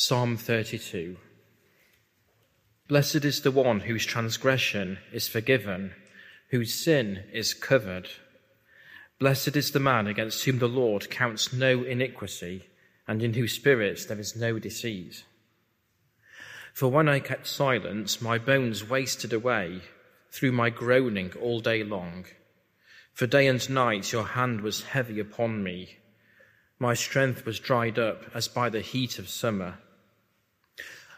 Psalm 32 Blessed is the one whose transgression is forgiven, whose sin is covered. Blessed is the man against whom the Lord counts no iniquity, and in whose spirits there is no deceit. For when I kept silence, my bones wasted away through my groaning all day long. For day and night your hand was heavy upon me. My strength was dried up as by the heat of summer.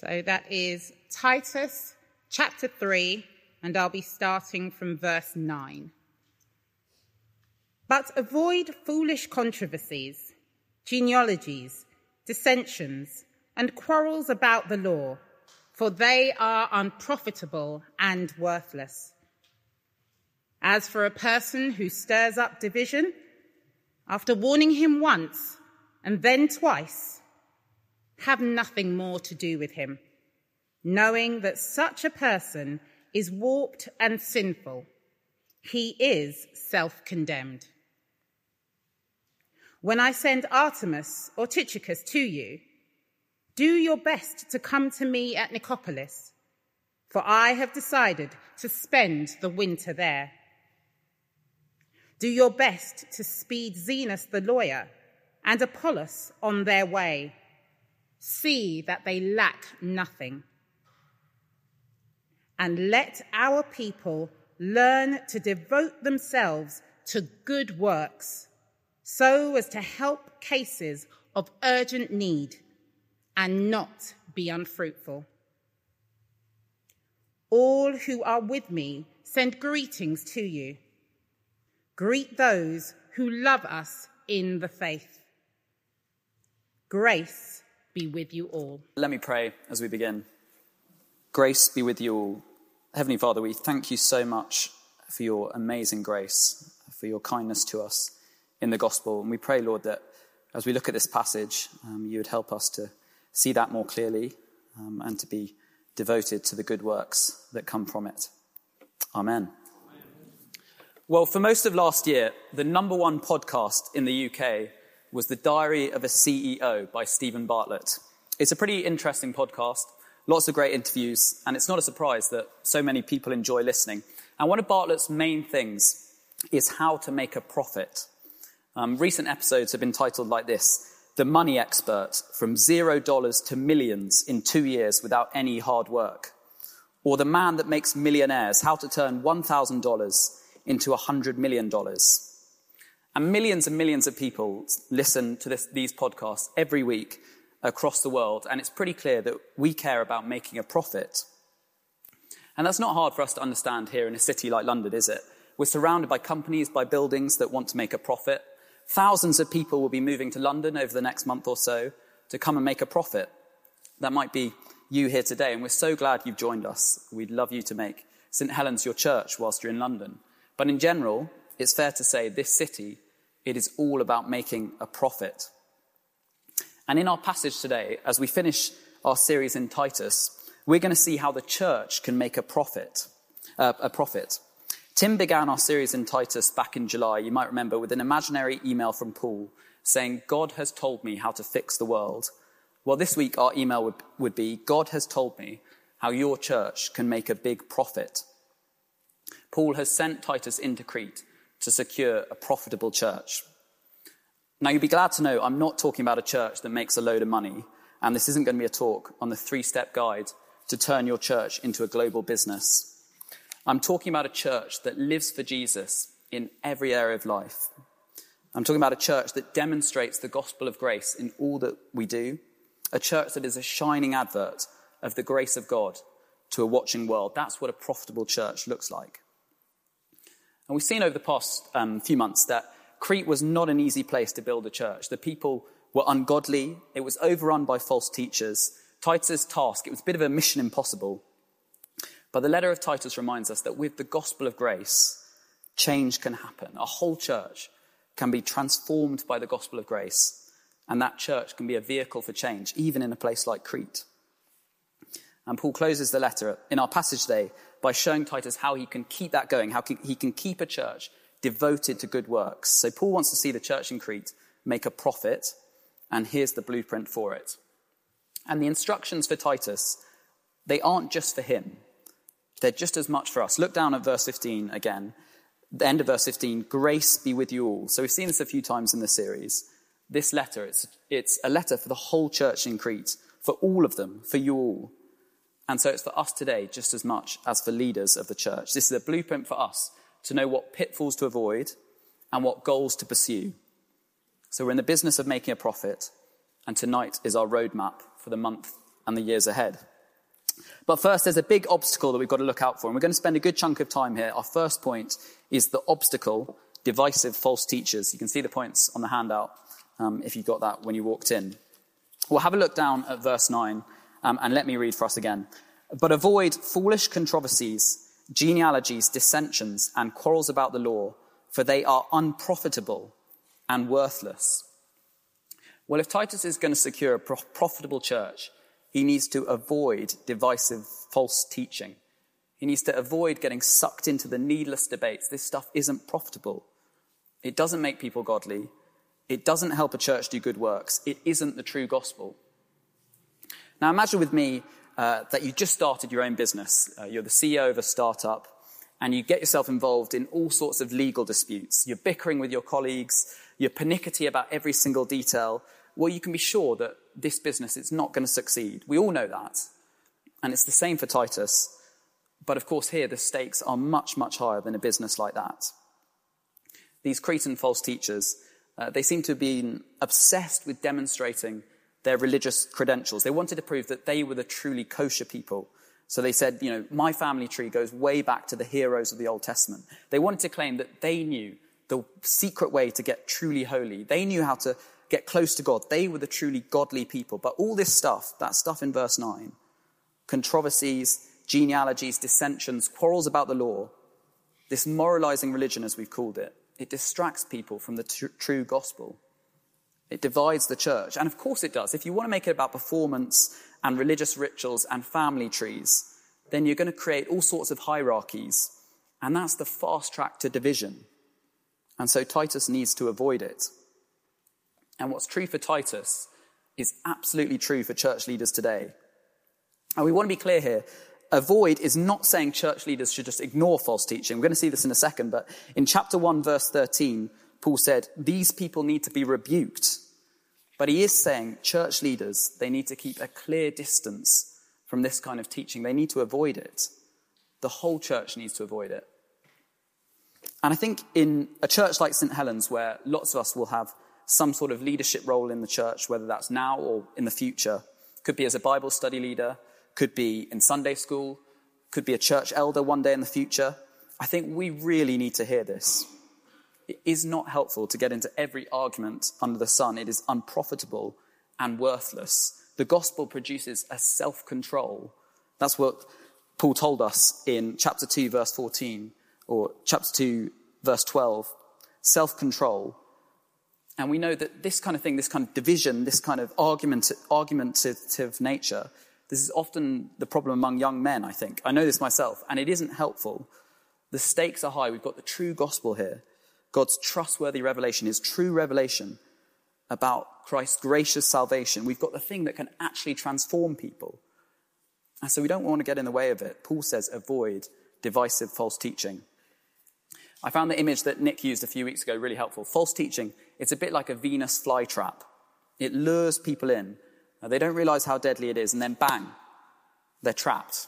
So that is Titus chapter 3, and I'll be starting from verse 9. But avoid foolish controversies, genealogies, dissensions, and quarrels about the law, for they are unprofitable and worthless. As for a person who stirs up division, after warning him once and then twice, have nothing more to do with him, knowing that such a person is warped and sinful. He is self condemned. When I send Artemas or Tychicus to you, do your best to come to me at Nicopolis, for I have decided to spend the winter there. Do your best to speed Zenas the lawyer and Apollos on their way. See that they lack nothing. And let our people learn to devote themselves to good works so as to help cases of urgent need and not be unfruitful. All who are with me send greetings to you. Greet those who love us in the faith. Grace be with you all. Let me pray as we begin. Grace be with you all. Heavenly Father, we thank you so much for your amazing grace, for your kindness to us in the gospel. And we pray, Lord, that as we look at this passage, um, you would help us to see that more clearly um, and to be devoted to the good works that come from it. Amen. Well, for most of last year, the number one podcast in the UK was The Diary of a CEO by Steven Bartlett. It's a pretty interesting podcast, lots of great interviews, and it's not a surprise that so many people enjoy listening. And one of Bartlett's main things is how to make a profit. Um, recent episodes have been titled like this The Money Expert From Zero Dollars to Millions in Two Years Without Any Hard Work. Or The Man That Makes Millionaires How to Turn $1,000 into $100 million. And millions and millions of people listen to this, these podcasts every week across the world, and it's pretty clear that we care about making a profit. And that's not hard for us to understand here in a city like London, is it? We're surrounded by companies, by buildings that want to make a profit. Thousands of people will be moving to London over the next month or so to come and make a profit. That might be you here today, and we're so glad you've joined us. We'd love you to make St. Helens your church whilst you're in London. But in general, it's fair to say this city, it is all about making a profit. And in our passage today, as we finish our series in Titus, we're going to see how the church can make a profit. Uh, a profit. Tim began our series in Titus back in July, you might remember, with an imaginary email from Paul saying, God has told me how to fix the world. Well, this week our email would, would be, God has told me how your church can make a big profit. Paul has sent Titus into Crete to secure a profitable church. Now, you'll be glad to know I'm not talking about a church that makes a load of money, and this isn't going to be a talk on the three step guide to turn your church into a global business. I'm talking about a church that lives for Jesus in every area of life. I'm talking about a church that demonstrates the gospel of grace in all that we do, a church that is a shining advert of the grace of God to a watching world. That's what a profitable church looks like. And we've seen over the past um, few months that Crete was not an easy place to build a church. The people were ungodly, it was overrun by false teachers. Titus' task, it was a bit of a mission impossible. But the letter of Titus reminds us that with the gospel of grace, change can happen. A whole church can be transformed by the gospel of grace, and that church can be a vehicle for change, even in a place like Crete. And Paul closes the letter in our passage today by showing Titus how he can keep that going, how he can keep a church devoted to good works. So Paul wants to see the church in Crete make a profit, and here's the blueprint for it. And the instructions for Titus, they aren't just for him. They're just as much for us. Look down at verse 15 again. The end of verse 15, grace be with you all. So we've seen this a few times in the series. This letter, it's, it's a letter for the whole church in Crete, for all of them, for you all. And so it's for us today just as much as for leaders of the church. This is a blueprint for us to know what pitfalls to avoid and what goals to pursue. So we're in the business of making a profit, and tonight is our roadmap for the month and the years ahead. But first, there's a big obstacle that we've got to look out for, and we're going to spend a good chunk of time here. Our first point is the obstacle divisive false teachers. You can see the points on the handout um, if you got that when you walked in. We'll have a look down at verse 9, um, and let me read for us again. But avoid foolish controversies genealogies, dissensions, and quarrels about the law, for they are unprofitable and worthless. Well, if Titus is going to secure a profitable church, he needs to avoid divisive false teaching. He needs to avoid getting sucked into the needless debates. This stuff isn't profitable. It doesn't make people godly. It doesn't help a church do good works. It isn't the true gospel. Now imagine with me uh, that you just started your own business. Uh, you're the CEO of a startup and you get yourself involved in all sorts of legal disputes. You're bickering with your colleagues. You're pernickety about every single detail. Well, you can be sure that this business is not going to succeed. We all know that. And it's the same for Titus. But of course, here the stakes are much, much higher than a business like that. These Cretan false teachers, uh, they seem to have been obsessed with demonstrating their religious credentials. They wanted to prove that they were the truly kosher people. So they said, you know, my family tree goes way back to the heroes of the Old Testament. They wanted to claim that they knew the secret way to get truly holy. They knew how to get close to God. They were the truly godly people. But all this stuff, that stuff in verse 9, controversies, genealogies, dissensions, quarrels about the law, this moralizing religion, as we've called it, it distracts people from the tr- true gospel. It divides the church. And of course it does. If you want to make it about performance and religious rituals and family trees, then you're going to create all sorts of hierarchies. And that's the fast track to division. And so Titus needs to avoid it. And what's true for Titus is absolutely true for church leaders today. And we want to be clear here. Avoid is not saying church leaders should just ignore false teaching. We're going to see this in a second, but in chapter 1, verse 13, Paul said, these people need to be rebuked. But he is saying church leaders, they need to keep a clear distance from this kind of teaching. They need to avoid it. The whole church needs to avoid it. And I think in a church like St. Helens, where lots of us will have some sort of leadership role in the church, whether that's now or in the future, could be as a Bible study leader, could be in Sunday school, could be a church elder one day in the future. I think we really need to hear this. It is not helpful to get into every argument under the sun. It is unprofitable and worthless. The gospel produces a self control. That's what Paul told us in chapter 2, verse 14, or chapter 2, verse 12. Self control. And we know that this kind of thing, this kind of division, this kind of argument, argumentative nature, this is often the problem among young men, I think. I know this myself, and it isn't helpful. The stakes are high. We've got the true gospel here. God's trustworthy revelation, his true revelation about Christ's gracious salvation. We've got the thing that can actually transform people. And so we don't want to get in the way of it. Paul says avoid divisive false teaching. I found the image that Nick used a few weeks ago really helpful. False teaching, it's a bit like a Venus flytrap. It lures people in. They don't realize how deadly it is, and then bang, they're trapped.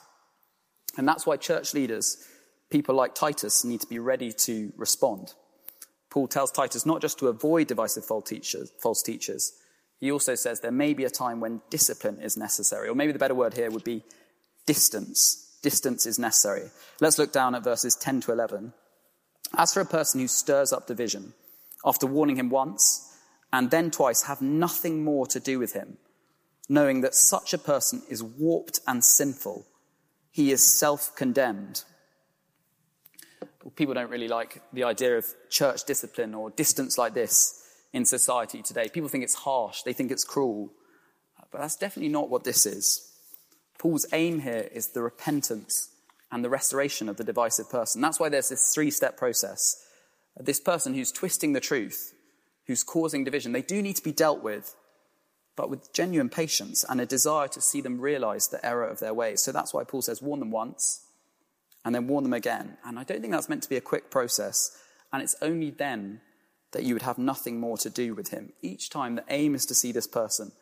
And that's why church leaders, people like Titus, need to be ready to respond. Paul tells Titus not just to avoid divisive false teachers, he also says there may be a time when discipline is necessary, or maybe the better word here would be distance. Distance is necessary. Let's look down at verses 10 to 11. As for a person who stirs up division, after warning him once and then twice, have nothing more to do with him, knowing that such a person is warped and sinful, he is self condemned. People don't really like the idea of church discipline or distance like this in society today. People think it's harsh, they think it's cruel. But that's definitely not what this is. Paul's aim here is the repentance and the restoration of the divisive person. That's why there's this three step process. This person who's twisting the truth, who's causing division, they do need to be dealt with, but with genuine patience and a desire to see them realize the error of their ways. So that's why Paul says, warn them once and then warn them again. And I don't think that's meant to be a quick process. And it's only then that you would have nothing more to do with him. Each time the aim is to see this person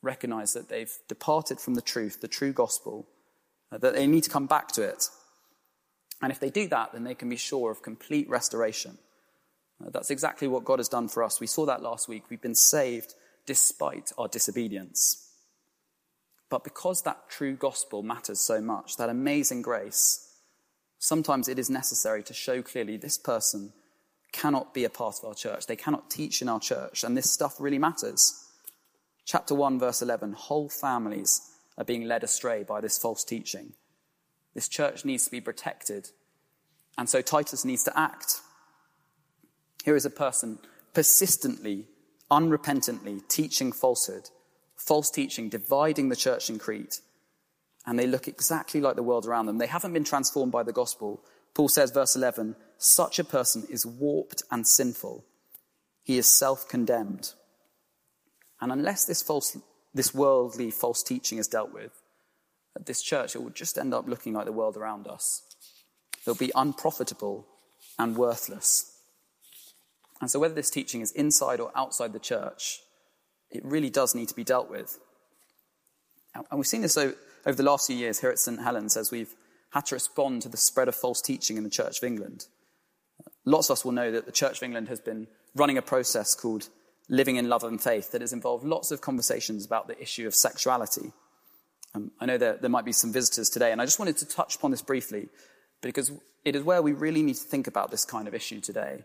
recognize that they've departed from the truth, the true gospel, uh, that they need to come back to it. And if they do that, then they can be sure of complete restoration. Uh, that's exactly what God has done for us. We saw that last week. We've been saved despite our disobedience. But because that true gospel matters so much, that amazing grace, sometimes it is necessary to show clearly this person cannot be a part of our church. They cannot teach in our church, and this stuff really matters. Chapter 1, verse 11 whole families are being led astray by this false teaching. This church needs to be protected, and so Titus needs to act. Here is a person persistently, unrepentantly teaching falsehood, false teaching, dividing the church in Crete, and they look exactly like the world around them. They haven't been transformed by the gospel. Paul says, verse 11, such a person is warped and sinful. He is self condemned. And unless this, false, this worldly false teaching is dealt with, at this church, it will just end up looking like the world around us. It'll be unprofitable and worthless. And so, whether this teaching is inside or outside the church, it really does need to be dealt with. And we've seen this the last few years here at St. Helens as we've had to respond to the spread of false teaching in the Church of England. Lots of us will know that the Church of England has been running a process called Living in Love and Faith that has involved lots of conversations about the issue of sexuality. Um, I know that there might be some visitors today, and I just wanted to touch upon this briefly because it is where we really need to think about this kind of issue today.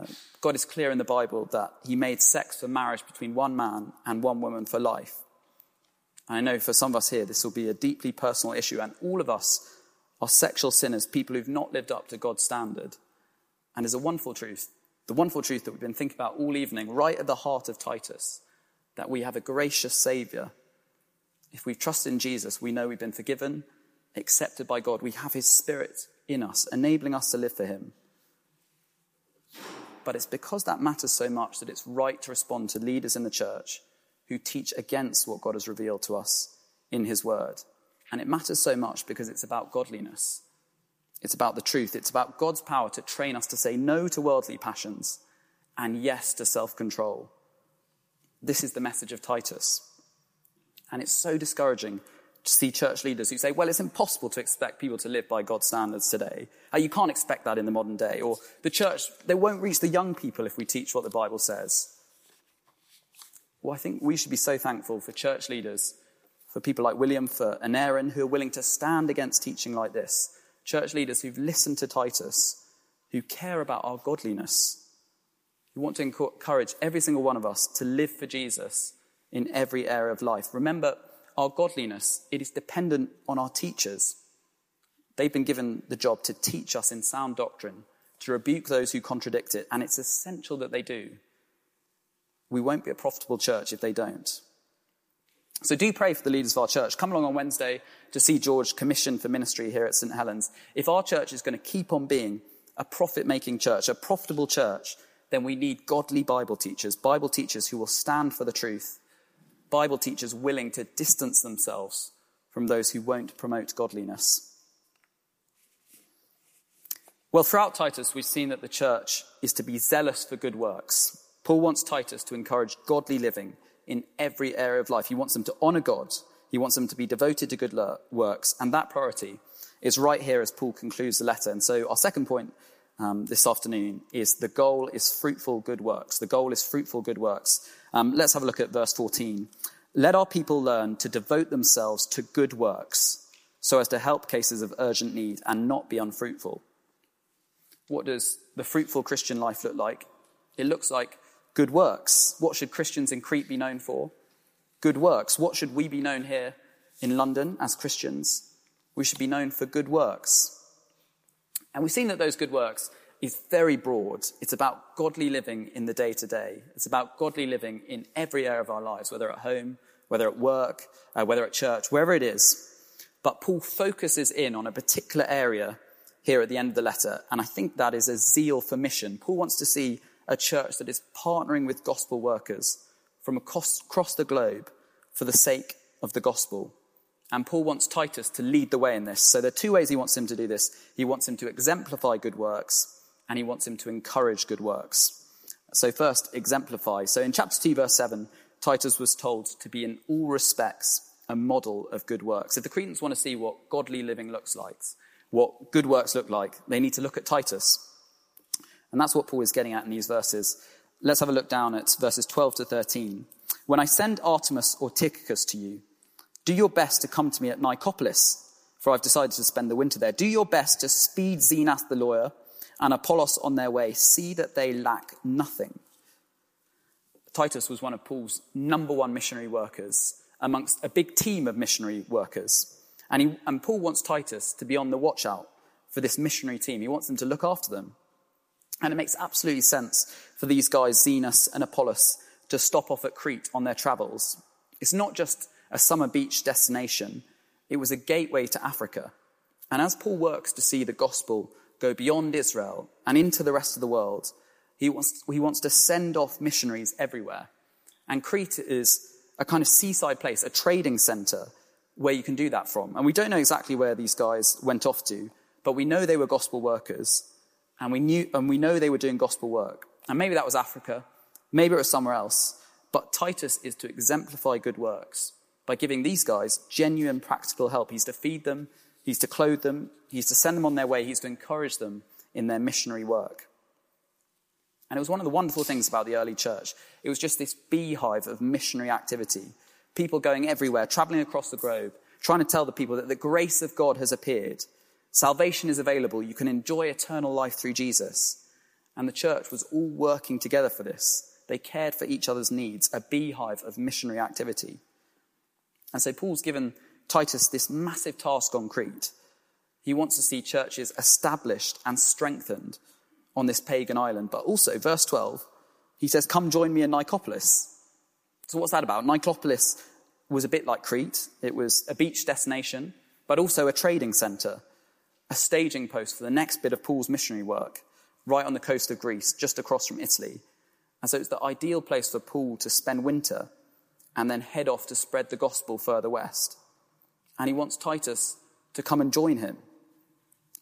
Uh, God is clear in the Bible that He made sex for marriage between one man and one woman for life. I know for some of us here, this will be a deeply personal issue, and all of us are sexual sinners, people who've not lived up to God's standard. And there's a wonderful truth, the wonderful truth that we've been thinking about all evening, right at the heart of Titus, that we have a gracious Saviour. If we trust in Jesus, we know we've been forgiven, accepted by God. We have His Spirit in us, enabling us to live for Him. But it's because that matters so much that it's right to respond to leaders in the church who teach against what God has revealed to us in His Word. And it matters so much because it's about godliness. It's about the truth. It's about God's power to train us to say no to worldly passions and yes to self control. This is the message of Titus. And it's so discouraging to see church leaders who say, well, it's impossible to expect people to live by God's standards today. Uh, you can't expect that in the modern day. Or the church, they won't reach the young people if we teach what the Bible says. Well, I think we should be so thankful for church leaders, for people like William, for Aaron, who are willing to stand against teaching like this. Church leaders who've listened to Titus, who care about our godliness, who want to encourage every single one of us to live for Jesus in every area of life. Remember, our godliness, it is dependent on our teachers. They've been given the job to teach us in sound doctrine, to rebuke those who contradict it, and it's essential that they do. We won't be a profitable church if they don't. So do pray for the leaders of our church. Come along on Wednesday to see George commissioned for ministry here at St. Helens. If our church is going to keep on being a profit making church, a profitable church, then we need godly Bible teachers, Bible teachers who will stand for the truth, Bible teachers willing to distance themselves from those who won't promote godliness. Well, throughout Titus, we've seen that the church is to be zealous for good works. Paul wants Titus to encourage godly living in every area of life. He wants them to honor God. He wants them to be devoted to good works. And that priority is right here as Paul concludes the letter. And so our second point um, this afternoon is the goal is fruitful good works. The goal is fruitful good works. Um, let's have a look at verse 14. Let our people learn to devote themselves to good works so as to help cases of urgent need and not be unfruitful. What does the fruitful Christian life look like? It looks like good works. What should Christians in Crete be known for? Good works. What should we be known here in London as Christians? We should be known for good works. And we've seen that those good works is very broad. It's about godly living in the day to day. It's about godly living in every area of our lives, whether at home, whether at work, uh, whether at church, wherever it is. But Paul focuses in on a particular area here at the end of the letter. And I think that is a zeal for mission. Paul wants to see a church that is partnering with gospel workers from across, the globe for the sake of the gospel. And Paul wants Titus to lead the way in this. So there are two ways he wants him to do this. He wants him to exemplify good works, and he wants him to encourage good works. So first, exemplify. So in chapter 2, verse 7, Titus was told to be in all respects a model of good works. If the Cretans want to see what godly living looks like, what good works look like, they need to look at Titus. And that's what Paul is getting at in these verses. Let's have a look down at verses 12 to 13. When I send Artemas or Tychicus to you, do your best to come to me at Nicopolis, for I've decided to spend the winter there. Do your best to speed Zenas the lawyer and Apollos on their way. See that they lack nothing. Titus was one of Paul's number one missionary workers amongst a big team of missionary workers. And, he, and Paul wants Titus to be on the watch out for this missionary team. He wants them to look after them. And it makes absolutely sense for these guys, Zenas and Apollos, to stop off at Crete on their travels. It's not just a summer beach destination, it was a gateway to Africa. And as Paul works to see the gospel go beyond Israel and into the rest of the world, he wants, he wants to send off missionaries everywhere. And Crete is a kind of seaside place, a trading center where you can do that from. And we don't know exactly where these guys went off to, but we know they were gospel workers, and we, knew, and we know they were doing gospel work. And maybe that was Africa, maybe it was somewhere else, but Titus is to exemplify good works by giving these guys genuine practical help. He's to feed them, he's to clothe them, he's to send them on their way, he's to encourage them in their missionary work. And it was one of the wonderful things about the early church. It was just this beehive of missionary activity people going everywhere, traveling across the globe, trying to tell the people that the grace of God has appeared. Salvation is available. You can enjoy eternal life through Jesus. And the church was all working together for this. They cared for each other's needs, a beehive of missionary activity. And so Paul's given Titus this massive task on Crete. He wants to see churches established and strengthened on this pagan island. But also, verse 12, he says, Come join me in Nicopolis. So, what's that about? Nicopolis was a bit like Crete. It was a beach destination, but also a trading center, a staging post for the next bit of Paul's missionary work, right on the coast of Greece, just across from Italy. And so, it's the ideal place for Paul to spend winter and then head off to spread the gospel further west. And he wants Titus to come and join him.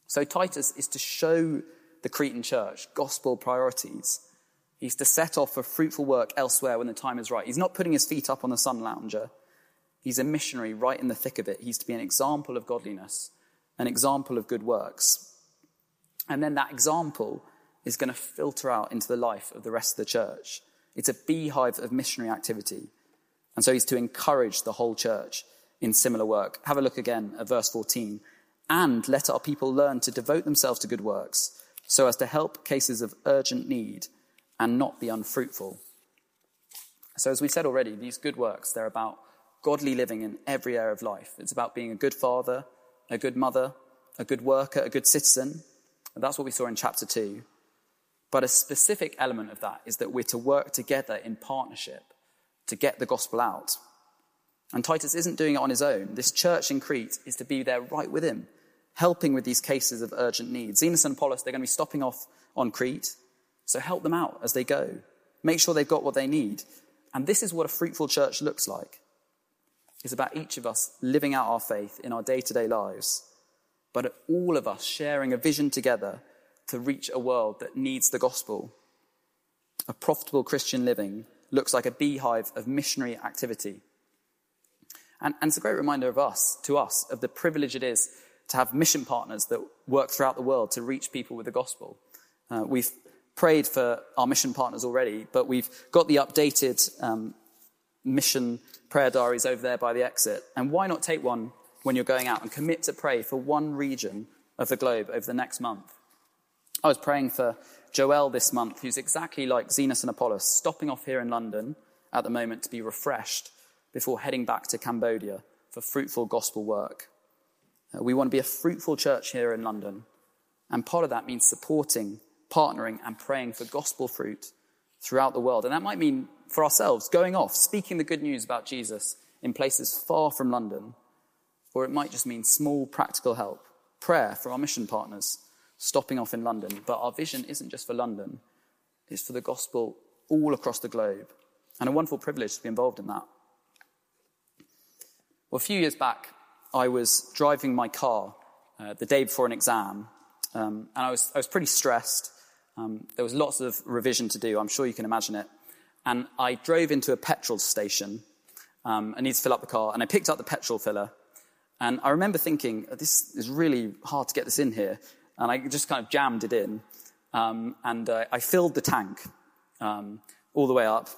So, Titus is to show the Cretan church gospel priorities He's to set off for fruitful work elsewhere when the time is right. He's not putting his feet up on the sun lounger. He's a missionary right in the thick of it. He's to be an example of godliness, an example of good works. And then that example is going to filter out into the life of the rest of the church. It's a beehive of missionary activity. And so he's to encourage the whole church in similar work. Have a look again at verse 14. And let our people learn to devote themselves to good works so as to help cases of urgent need and not be unfruitful. So, as we said already, these good works, they're about godly living in every area of life. It's about being a good father, a good mother, a good worker, a good citizen. And that's what we saw in chapter 2. But a specific element of that is that we're to work together in partnership to get the gospel out. And Titus isn't doing it on his own. This church in Crete is to be there right with him, helping with these cases of urgent need. Zenas and Apollos, they're going to be stopping off on Crete. So help them out as they go. Make sure they've got what they need. And this is what a fruitful church looks like. It's about each of us living out our faith in our day to day lives, but all of us sharing a vision together to reach a world that needs the gospel. A profitable Christian living looks like a beehive of missionary activity. And, and, it's a great reminder of us, to us, of the privilege it is to have mission partners that work throughout the world to reach people with the gospel. Uh, we've prayed for our mission partners already, but we've got the updated um, mission prayer diaries over there by the exit. And why not take one when you're going out and commit to pray for one region of the globe over the next month? I was praying for Joel this month, who's exactly like Zenas and Apollos, stopping off here in London at the moment to be refreshed before heading back to Cambodia for fruitful gospel work. Uh, we want to be a fruitful church here in London, and part of that means supporting, partnering, and praying for gospel fruit throughout the world. And that might mean for ourselves going off, speaking the good news about Jesus in places far from London, or it might just mean small practical help, prayer for our mission partners stopping off in London. But our vision isn't just for London, it's for the gospel all across the globe. And a wonderful privilege to be involved in that. Well, a few years back, I was driving my car uh, the day before an exam, um, and I was, I was pretty stressed. Um, there was lots of revision to do, I'm sure you can imagine it. And I drove into a petrol station. Um, I needed to fill up the car, and I picked up the petrol filler. And I remember thinking, this is really hard to get this in here. And I just kind of jammed it in. Um, and uh, I filled the tank um, all the way up.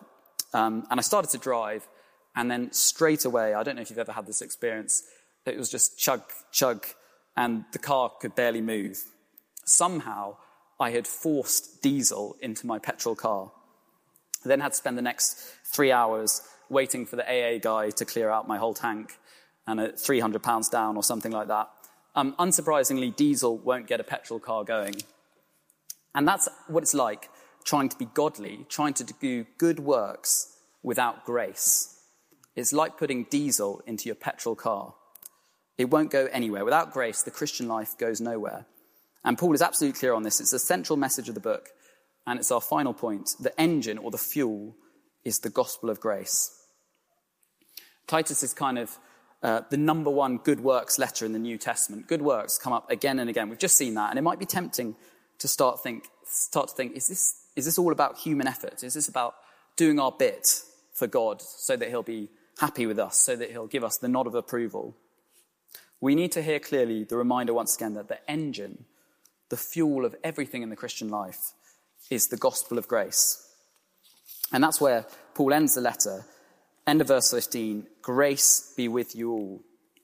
Um, and I started to drive. And then straight away, I don't know if you've ever had this experience, it was just chug, chug, and the car could barely move. Somehow, I had forced diesel into my petrol car. I then had to spend the next three hours waiting for the AA guy to clear out my whole tank and at 300 pounds down or something like that. Um, unsurprisingly, diesel won't get a petrol car going. And that's what it's like trying to be godly, trying to do good works without grace. It's like putting diesel into your petrol car. It won't go anywhere. Without grace, the Christian life goes nowhere. And Paul is absolutely clear on this. It's the central message of the book, and it's our final point. The engine or the fuel is the gospel of grace. Titus is kind of uh, the number one good works letter in the New Testament. Good works come up again and again. We've just seen that, and it might be tempting to start think start to think: Is this is this all about human effort? Is this about doing our bit for God so that He'll be happy with us, so that He'll give us the nod of approval? We need to hear clearly the reminder once again that the engine, the fuel of everything in the Christian life, is the gospel of grace. And that's where Paul ends the letter End of verse 15 Grace be with you all.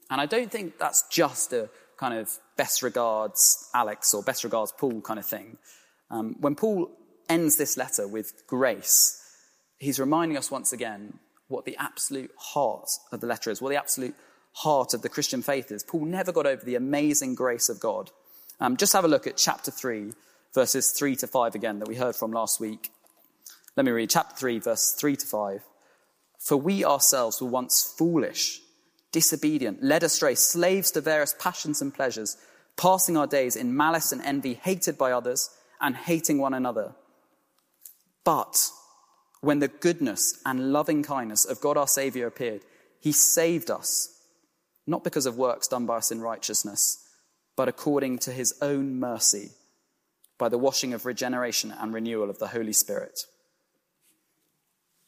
And I don't think that's just a kind of best regards Alex or best regards Paul kind of thing. Um, when Paul ends this letter with grace, he's reminding us once again what the absolute heart of the letter is, what the absolute heart of the Christian faith is. Paul never got over the amazing grace of God. Um, just have a look at chapter 3, verses 3 to 5 again that we heard from last week. Let me read chapter 3, verse 3 to 5. For we ourselves were once foolish, disobedient, led astray, slaves to various passions and pleasures, passing our days in malice and envy, hated by others, and hating one another. But when the goodness and loving kindness of God our Saviour appeared, he saved us, not because of works done by us in righteousness, but according to his own mercy, by the washing of regeneration and renewal of the Holy Spirit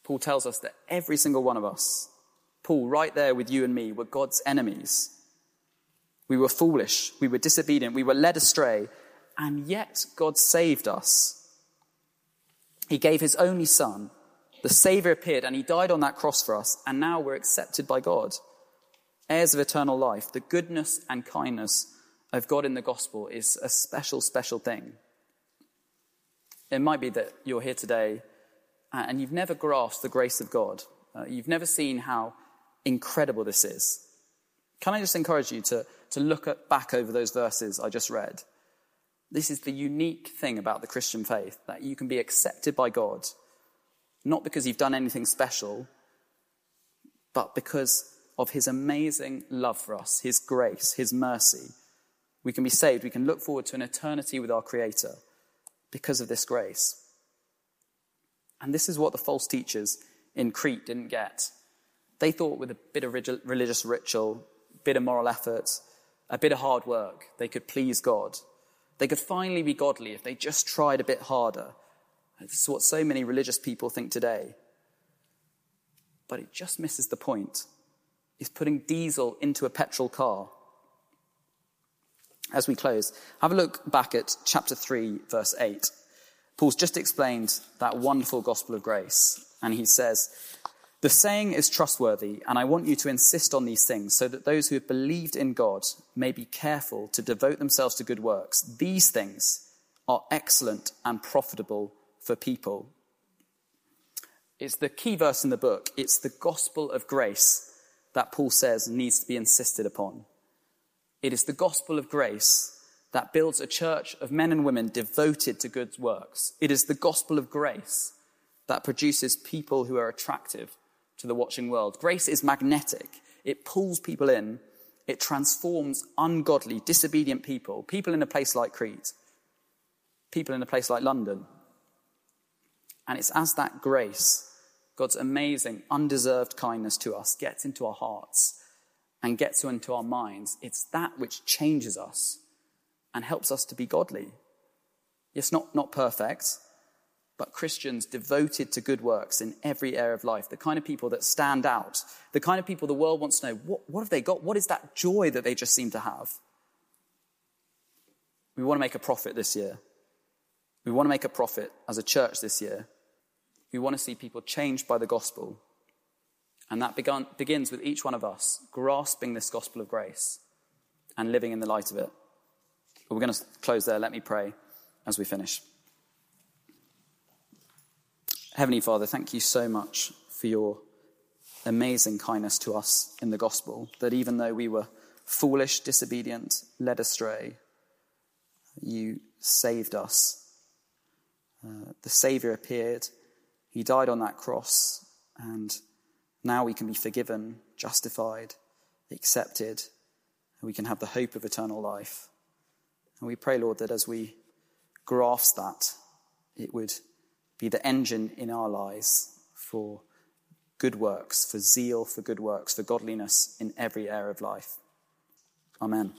Paul tells us that every single one of us, Paul, right there with you and me, were God's enemies. We were foolish, we were disobedient, we were led astray, and yet God saved us. He gave his only son. The Savior appeared and he died on that cross for us, and now we're accepted by God. Heirs of eternal life, the goodness and kindness of God in the gospel is a special, special thing. It might be that you're here today uh, and you've never grasped the grace of God, uh, you've never seen how incredible this is, can I just encourage you to, to look at, back over those verses I just read? This is the unique thing about the Christian faith that you can be accepted by God, not because you've done anything special, but because of his amazing love for us, his grace, his mercy. We can be saved. We can look forward to an eternity with our Creator because of this grace. And this is what the false teachers in Crete didn't get. They thought with a bit of religious ritual, a bit of moral effort, a bit of hard work, they could please God. They could finally be godly if they just tried a bit harder. This is what so many religious people think today. But it just misses the point. It's putting diesel into a petrol car. As we close, have a look back at chapter 3, verse 8. Paul's just explained that wonderful gospel of grace, and he says, The saying is trustworthy, and I want you to insist on these things so that those who have believed in God may be careful to devote themselves to good works. These things are excellent and profitable for people. It's the key verse in the book. It's the gospel of grace that Paul says needs to be insisted upon. It is the gospel of grace that builds a church of men and women devoted to good works. It is the gospel of grace that produces people who are attractive to the watching world. Grace is magnetic. It pulls people in. It transforms ungodly, disobedient people, people in a place like Crete, people in a place like London. And it's as that grace, God's amazing, undeserved kindness to us, gets into our hearts and gets into our minds, it's that which changes us and helps us to be godly. Yes, not, not perfect, but Christians devoted to good works in every area of life, the kind of people that stand out, the kind of people the world wants to know what, what have they got? What is that joy that they just seem to have? We want to make a profit this year. We want to make a profit as a church this year. We want to see people changed by the gospel. And that begins with each one of us grasping this gospel of grace and living in the light of it. But we're going to close there. Let me pray as we finish. Heavenly Father, thank you so much for your amazing kindness to us in the gospel, that even though we were foolish, disobedient, led astray, you saved us uh, the Savior appeared. He died on that cross, and now we can be forgiven, justified, accepted, and we can have the hope of eternal life. And we pray, Lord, that as we grasp that, it would be the engine in our lives for good works, for zeal for good works, for godliness in every area of life. Amen.